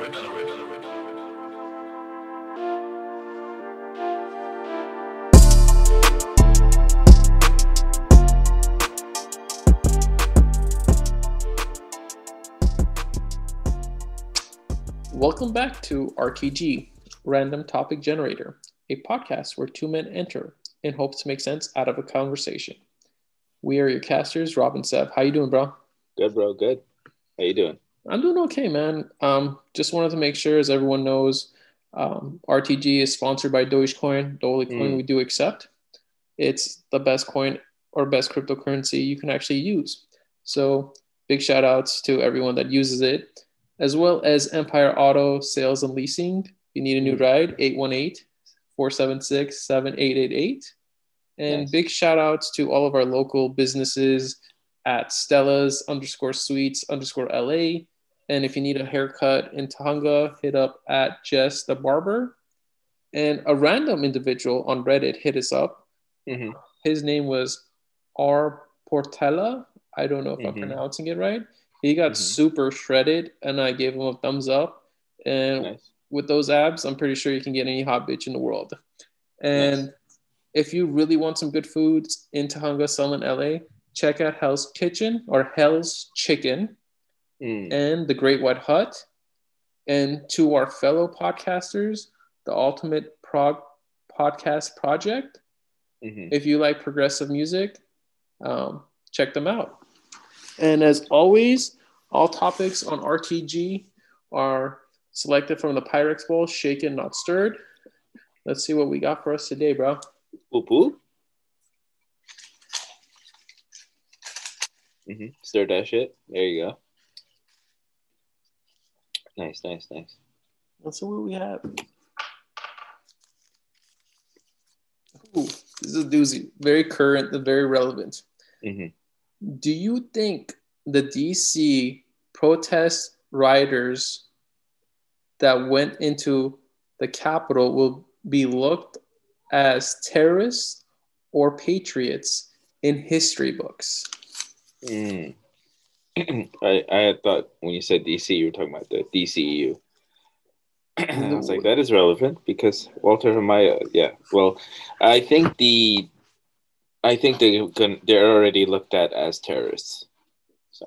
Welcome back to RTG, Random Topic Generator, a podcast where two men enter in hopes to make sense out of a conversation. We are your casters, Rob and Seb. How you doing, bro? Good, bro. Good. How you doing? I'm doing okay, man. Um, just wanted to make sure, as everyone knows, um, RTG is sponsored by Dogecoin, the only coin Mm. we do accept. It's the best coin or best cryptocurrency you can actually use. So big shout outs to everyone that uses it, as well as Empire Auto Sales and Leasing. If you need a new Mm. ride, 818 476 7888. And Nice. big shout outs to all of our local businesses at Stella's underscore suites underscore LA. And if you need a haircut in Tujunga, hit up at Jess the Barber. And a random individual on Reddit hit us up. hmm His name was R. Portella. I don't know if I'm Mhm. pronouncing it right. He got Mhm. super shredded, and I gave him a thumbs up. And Nice. with those abs, I'm pretty sure you can get any hot bitch in the world. And Nice. if you really want some good foods in Tujunga, Selma, LA, check out Hell's Kitchen or Hell's Chicken Mm. and the Great White Hut. And to our fellow podcasters, the Ultimate Prog Podcast Project. hmm If you like progressive music, um, check them out. And as always, all topics on RTG are selected from the Pyrex Bowl, shaken, not stirred. Let's see what we got for us today, bro. Whoop whoop. hmm Stir that shit. There you go. Nice, nice, nice. Let's see what we have. Ooh, this is a doozy. Very current and very relevant. hmm Do you think the DC protest rioters that went into the Capitol will be looked as terrorists or patriots in history books? Mm. I I had thought when you said DC, you were talking about the DCEU. I was like, that is relevant because Walter Hamada, yeah. Well, I think the, I think they can, they're already looked at as terrorists. So,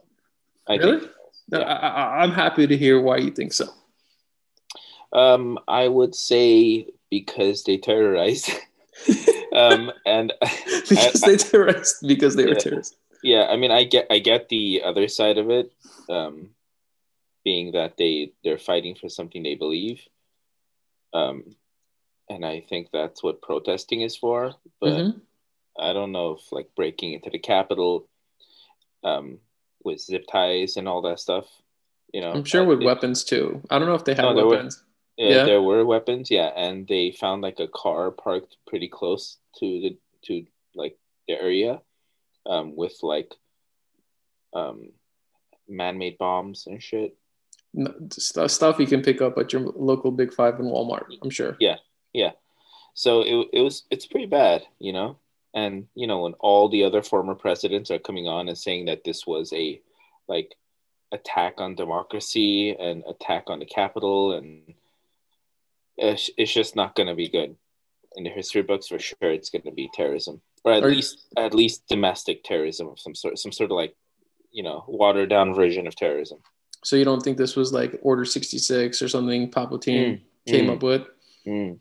I Really? think, No, Yeah. I, I'm happy to hear why you think so. um, I would say because they terrorized, um, and because I- they terrorists because they were Yeah. terrorists. Yeah, I mean, I get, I get the other side of it, um, being that they they're fighting for something they believe, um, and I think that's what protesting is for. But Mhm. I don't know if like breaking into the Capitol, um, with zip ties and all that stuff. You know, I'm sure uh, with it- weapons too. I don't know if they have No, there were- weapons. Yeah, Yeah. there were weapons. Yeah, and they found like a car parked pretty close to the to like the area, um, with like, um, man-made bombs and shit. Stuff you can pick up at your local Big Five and Walmart. I'm sure. Yeah, yeah. So it it was it's pretty bad, you know. And you know when all the other former presidents are coming on and saying that this was a like attack on democracy and attack on the capital and it's, it's just not going to be good in the history books for sure it's going to be terrorism or at Are you- least at least domestic terrorism of some sort some sort of like you know watered down version of terrorism So you don't think this was like Order 66 or something Palpatine Mm, came mm. up with? Mm.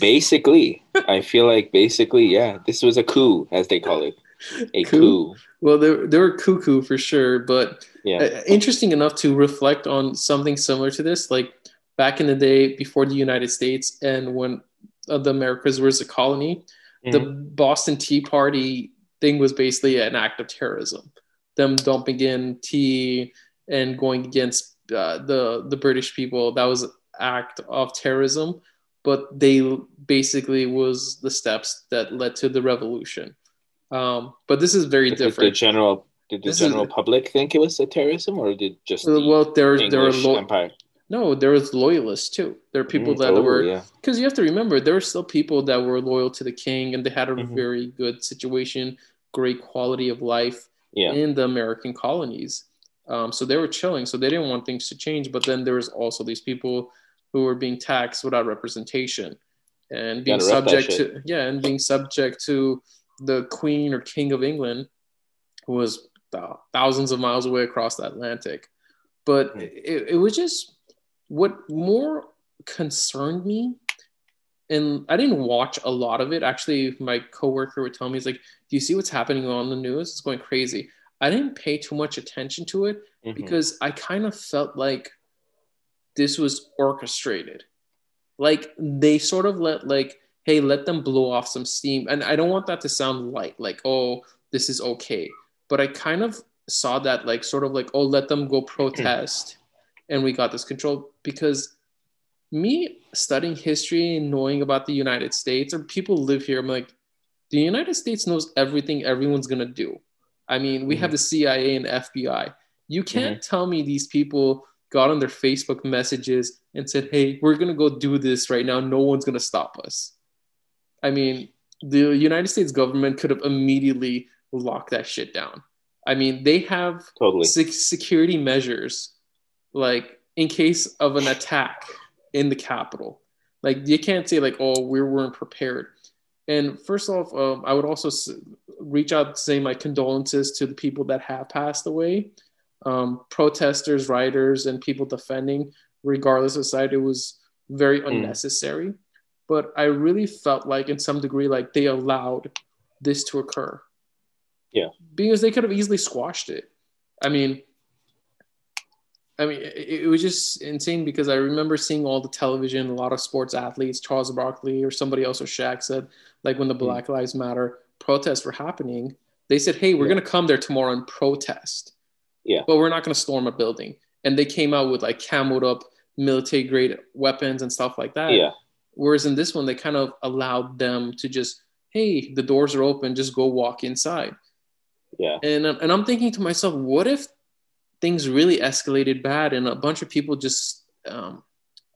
Basically, I feel like basically, yeah, this was a coup, as they call it, a Coup? coup. Well, they, they were cuckoo for sure, but Yeah, uh, interesting enough to reflect on something similar to this. Like back in the day before the United States and when uh, the Americas was a colony, the Mhm. Boston Tea Party thing was basically an act of terrorism. Them dumping in tea and going against uh, the the British people. That was an act of terrorism, but they basically was the steps that led to the revolution. Um, but this is very Did the different. general did the This is- general public think it was a terrorism, or did just the well, there there were English lo- Empire? No, there was loyalists too. There are people Mm, that oh, were yeah. because you have to remember there were still people that were loyal to the king and they had a Mhm. very good situation, great quality of life Yeah. in the American colonies. Um, so they were chilling. So they didn't want things to change. But then there was also these people who were being taxed without representation and being subject to yeah, and being subject to the Queen or King of England, who was thousands of miles away across the Atlantic. But mm. it, it was just what more concerned me and I didn't watch a lot of it. Actually, my coworker would tell me, "He's like, do you see what's happening on the news? It's going crazy." I didn't pay too much attention to it mm-hmm. because I kind of felt like this was orchestrated. Like they sort of let like, hey, let them blow off some steam. And I don't want that to sound light, like, oh, this is okay. But I kind of saw that like sort of like, oh, let them go protest and we got this control because me studying history and knowing about the United States or people live here, I'm like, the United States knows everything everyone's gonna do. I mean, we mm-hmm. have the CIA and FBI. You can't mm-hmm. tell me these people got on their Facebook messages and said, "Hey, we're gonna go do this right now. No one's gonna stop us." I mean, the United States government could have immediately locked that shit down. I mean, they have totally security measures, like in case of an attack in the capital. Like you can't say like, "Oh, we weren't prepared." And first off, um, I would also reach out to say my condolences to the people that have passed away, um, protesters, writers, and people defending, regardless of side. It was very mm. unnecessary. But I really felt like, in some degree, like they allowed this to occur. Yeah. Because they could have easily squashed it. I mean, I mean, it, it, was just insane because I remember seeing all the television, a lot of sports athletes, Charles Barkley or somebody else or Shaq said, like when the hmm. Black Lives Matter protests were happening, they said, "Hey, we're yeah. going to come there tomorrow and protest." Yeah. But we're not going to storm a building. And they came out with like camoed up military grade weapons and stuff like that. Yeah. Whereas in this one, they kind of allowed them to just, hey, the doors are open, just go walk inside. Yeah. And and I'm thinking to myself, what if things really escalated bad and a bunch of people just um,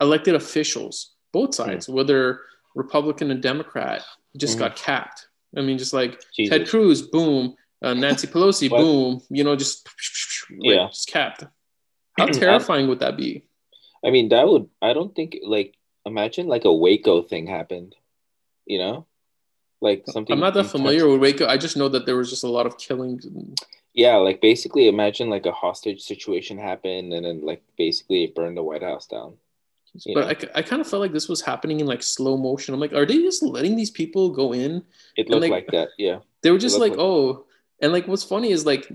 elected officials, both sides, mm. whether Republican and Democrat, just mm. got capped. I mean, just like Jesus. Ted Cruz, boom, uh, Nancy Pelosi, boom, you know, just like, yeah, just capped. How terrifying would that be? I mean, that would. I don't think like imagine like a Waco thing happened. You know, like something. I'm not that familiar with Waco. I just know that there was just a lot of killings. Yeah, like basically, imagine like a hostage situation happened, and then like basically it burned the White House down. But I, I kind of felt like this was happening in like slow motion. I'm like, are they just letting these people go in? It looked like, like, that, yeah. They were just like, like, oh, and like what's funny is like,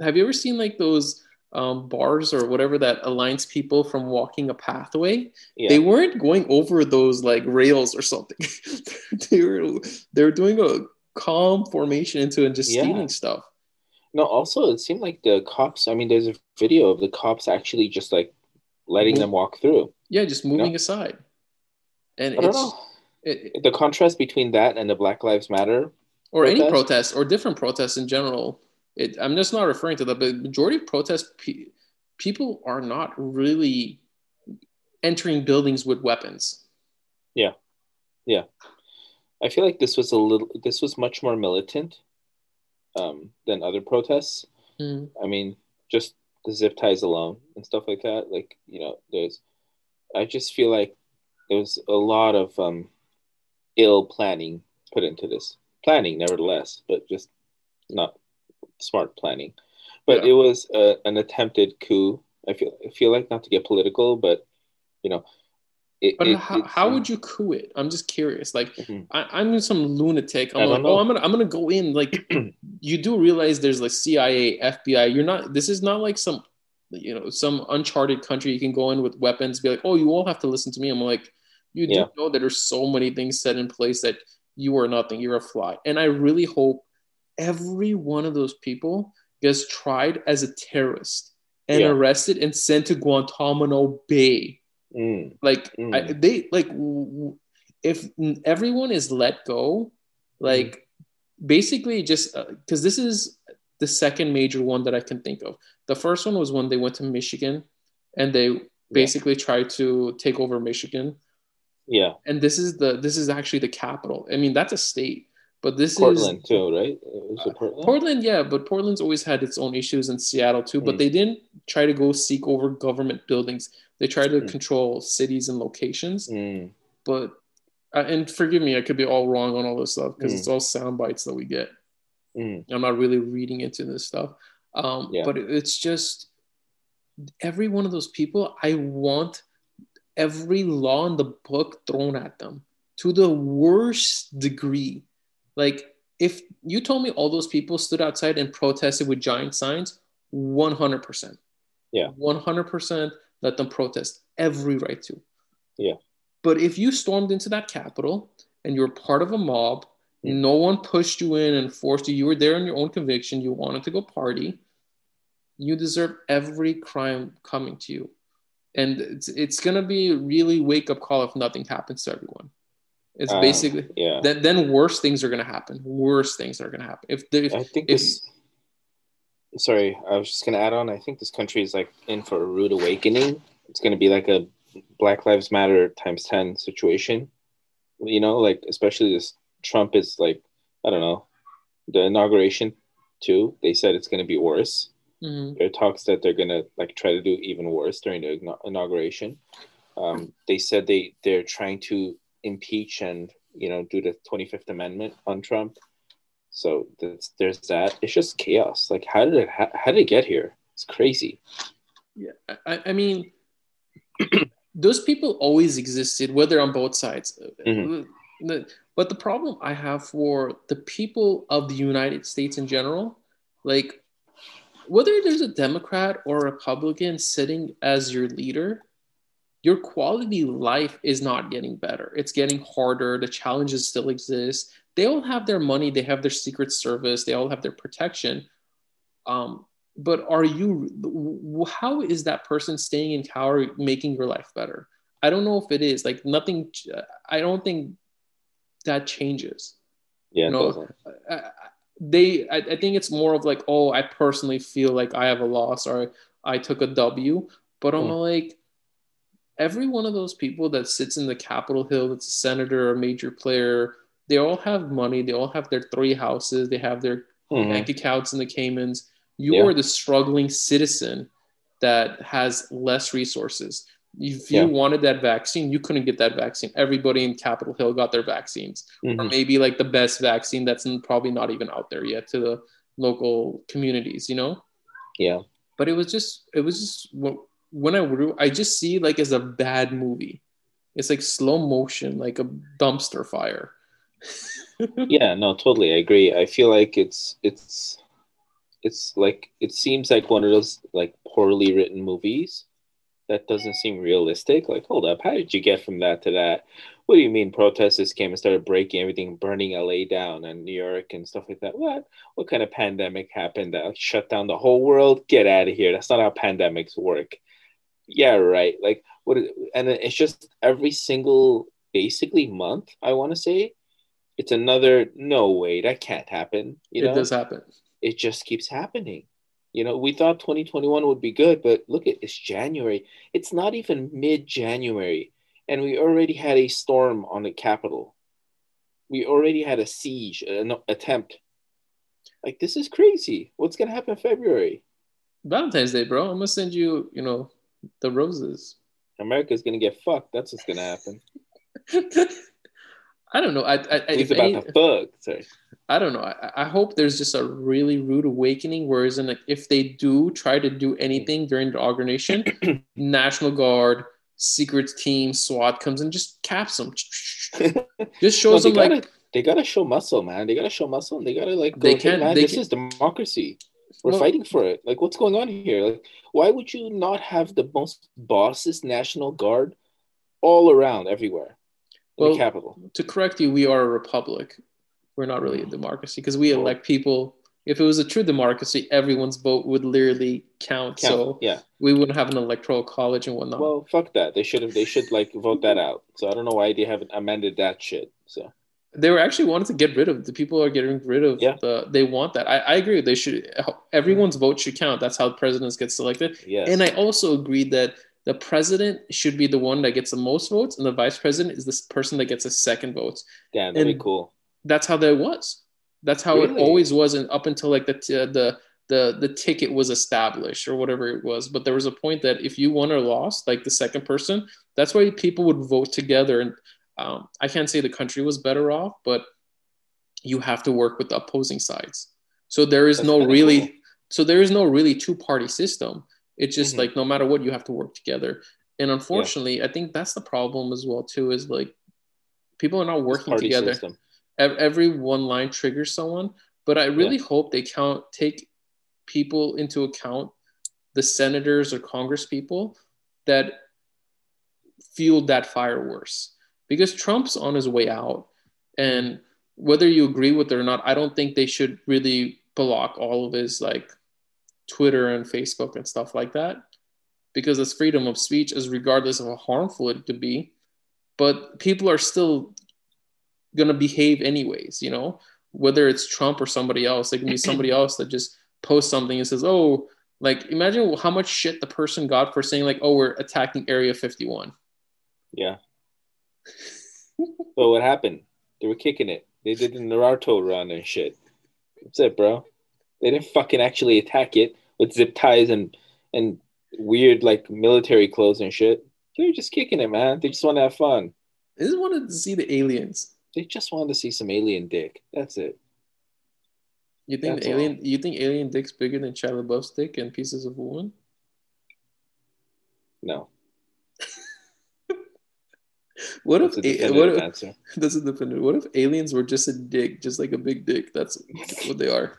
have you ever seen like those um, bars or whatever that aligns people from walking a pathway? Yeah. They weren't going over those like rails or something. they were they were doing a calm formation into and just yeah. stealing stuff. No, also it seemed like the cops. I mean, there's a video of the cops actually just like letting mm-hmm. them walk through. Yeah, just moving you know? aside. And I it's it, the contrast between that and the Black Lives Matter or protest? any protest or different protests in general. It, I'm just not referring to that, but majority of protests, pe- people are not really entering buildings with weapons. Yeah, yeah. I feel like this was a little. This was much more militant um, than other protests. Mm. I mean, just the zip ties alone and stuff like that. Like you know, there's. I just feel like there was a lot of um, ill planning put into this. Planning, nevertheless, but just not smart planning. But yeah. it was a, an attempted coup. I feel I feel like not to get political, but you know, it, but it, how, how would you coup it? I'm just curious. Like mm-hmm. I, am some lunatic. I'm like, oh, I'm gonna I'm gonna go in. Like you do realize there's like CIA, FBI. You're not. This is not like some you know some uncharted country you can go in with weapons. Be like, oh, you all have to listen to me. I'm like, you do know that there's so many things set in place that you are nothing. You're a fly. And I really hope every one of those people gets tried as a terrorist and yeah. arrested and sent to Guantanamo Bay Mm. Like mm. I, they like if everyone is let go, like. Basically just because uh, this is the second major one that I can think of. The first one was when they went to Michigan and they basically yeah. tried to take over Michigan. Yeah. And this is the this is actually the capital. I mean, that's a state. But this Portland is Portland too, right? Uh, Portland? Portland? yeah, but Portland's always had its own issues in Seattle too. But mm. they didn't try to go seek over government buildings. They tried to Mm. control cities and locations. Mm, But uh, and forgive me, I could be all wrong on all this stuff because Mm. it's all sound bites that we get. mm, I'm not really reading into this stuff. Um, Yeah. But it's just every one of those people, I want every law in the book thrown at them to the worst degree. Like, if you told me all those people stood outside and protested with giant signs, 100%. Yeah. 100% let them protest every right to. Yeah. But if you stormed into that Capitol and you're part of a mob, no one pushed you in and forced you, you were there on your own conviction, you wanted to go party, you deserve every crime coming to you. And it's, it's going to be a really wake up call if nothing happens to everyone. It's uh, basically, yeah. then, then worse things are going to happen. Worse things are going to happen. If, the, if I think if- this. Sorry, I was just gonna add on. I think this country is like in for a rude awakening. It's gonna be like a Black Lives Matter times ten situation. You know, like especially this Trump is like I don't know the inauguration too. They said it's gonna be worse. Mhm. There are talks that they're gonna like try to do even worse during the inauguration. Um, they said they they're trying to impeach and you know do the Twenty Fifth Amendment on Trump. So there's, there's that. It's just chaos. Like how did it how, how did it get here? It's crazy. Yeah, I, I mean, those people always existed, whether on both sides. Mhm. The- But the problem I have for the people of the United States in general, like whether there's a Democrat or a Republican sitting as your leader, your quality life is not getting better. It's getting harder. The challenges still exist. They all have their money. They have their secret service. They all have their protection. Um, but are you? How is that person staying in power making your life better? I don't know if it is. Like nothing. I don't think that changes. Yeah, it No. I- I- they I, I think it's more of like oh i personally feel like i have a loss or i took a w but i'm Mm. like every one of those people that sits in the capitol hill that's a senator or a major player they all have money they all have their three houses they have their Mhm. bank accounts in the caymans you Yeah. are the struggling citizen that has less resources if you Yeah. wanted that vaccine you couldn't get that vaccine everybody in capitol hill got their vaccines or Mhm. maybe like the best vaccine that's probably not even out there yet to the local communities, you know. Yeah. But it was just, it was just when I re- I just see like as a bad movie. It's like slow motion, like a dumpster fire. yeah no totally i agree i feel like it's it's it's like it seems like one of those like poorly written movies that doesn't seem realistic. Like hold up how did you get from that to that? What do you mean protesters came and started breaking everything burning la down and new york and stuff like that? What? What kind of pandemic happened that shut down the whole world? Get out of here. That's not how pandemics work. Yeah right. Like what is, and it's just every single basically month i want to say it's another no way that can't happen you it know? does happen. It just keeps happening. You know we thought 2021 would be good but look at it's january. It's not even mid-january and we already had a storm on the capital we already had a siege an attempt. Like this is crazy. What's going to happen in february? Valentine's Day, bro. I'm gonna send you, you know, the roses. america's going to get fucked. That's what's going to happen I don't know. I, I, I, about fuck sorry I don't know. I, I hope there's just a really rude awakening. Whereas, in like, if they do try to do anything during the inauguration, National Guard, secret team, SWAT comes and just caps them. Just shows No, them like gotta, they gotta show muscle, man. They gotta show muscle, and they gotta like go. They can't- this can- is democracy. We're Well- fighting for it. Like, what's going on here? Like, why would you not have the most bossest national guard all around everywhere Well, the capital? to correct you, we are a republic. We're not really a hmm. democracy because we elect people. If it was a true democracy, everyone's vote would literally count. Count. So yeah. we wouldn't have an electoral college and whatnot. Well, fuck that. They should have. They should like vote that out. So I don't know why they haven't amended that shit. So they were actually wanted to get rid of the people are getting rid of Yeah. the they want that I, I agree they should everyone's vote should count that's how presidents get selected yeah. and i also agree that the president should be the one that gets the most votes and the vice president is this person that gets a second votes Damn, that'd be cool. that's how that was that's how it always was and up until like the the the the ticket was established or whatever it was. But there was a point that if you won or lost, like the second person, that's why people would vote together. And um, I can't say the country was better off, but you have to work with the opposing sides. So there is that's no really, cool. so there is no really two party system. It's just mm-hmm. like no matter what, you have to work together. And unfortunately, yeah. I think that's the problem as well too. Is like people are not working together. System. Every one line triggers someone, but I really yeah. hope they count take people into account, the senators or Congress people that fueled that fire worse. Because Trump's on his way out, and whether you agree with it or not, I don't think they should really block all of his like Twitter and Facebook and stuff like that because it's freedom of speech as regardless of how harmful it could be but people are still going to behave anyways you know? Whether it's trump or somebody else it can be somebody else that just posts something and says oh like imagine how much shit the person got for saying like oh we're attacking area 51 yeah. But what happened? They were kicking it. They did the naruto run and shit. That's it bro. They didn't fucking actually attack it with zip ties and and weird like military clothes and shit. They're just kicking it, man. They just want to have fun. They just wanted to see the aliens. They just wanted to see some alien dick. That's it. You think That's alien? All. You think alien dick's bigger than Shia LaBeouf's dick and pieces of woman? No. what that's if? what if, answer. That's a definitive. What if aliens were just a dick, just like a big dick? That's what they are.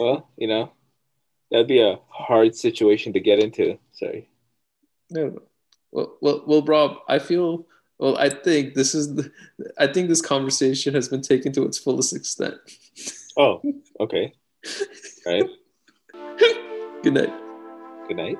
well, you know, that'd be a hard situation to get into. Sorry. No. Well, well, well, Rob. I feel. Well, I think this is. The, I think this conversation has been taken to its fullest extent. Oh, okay. right. Good night. Good night.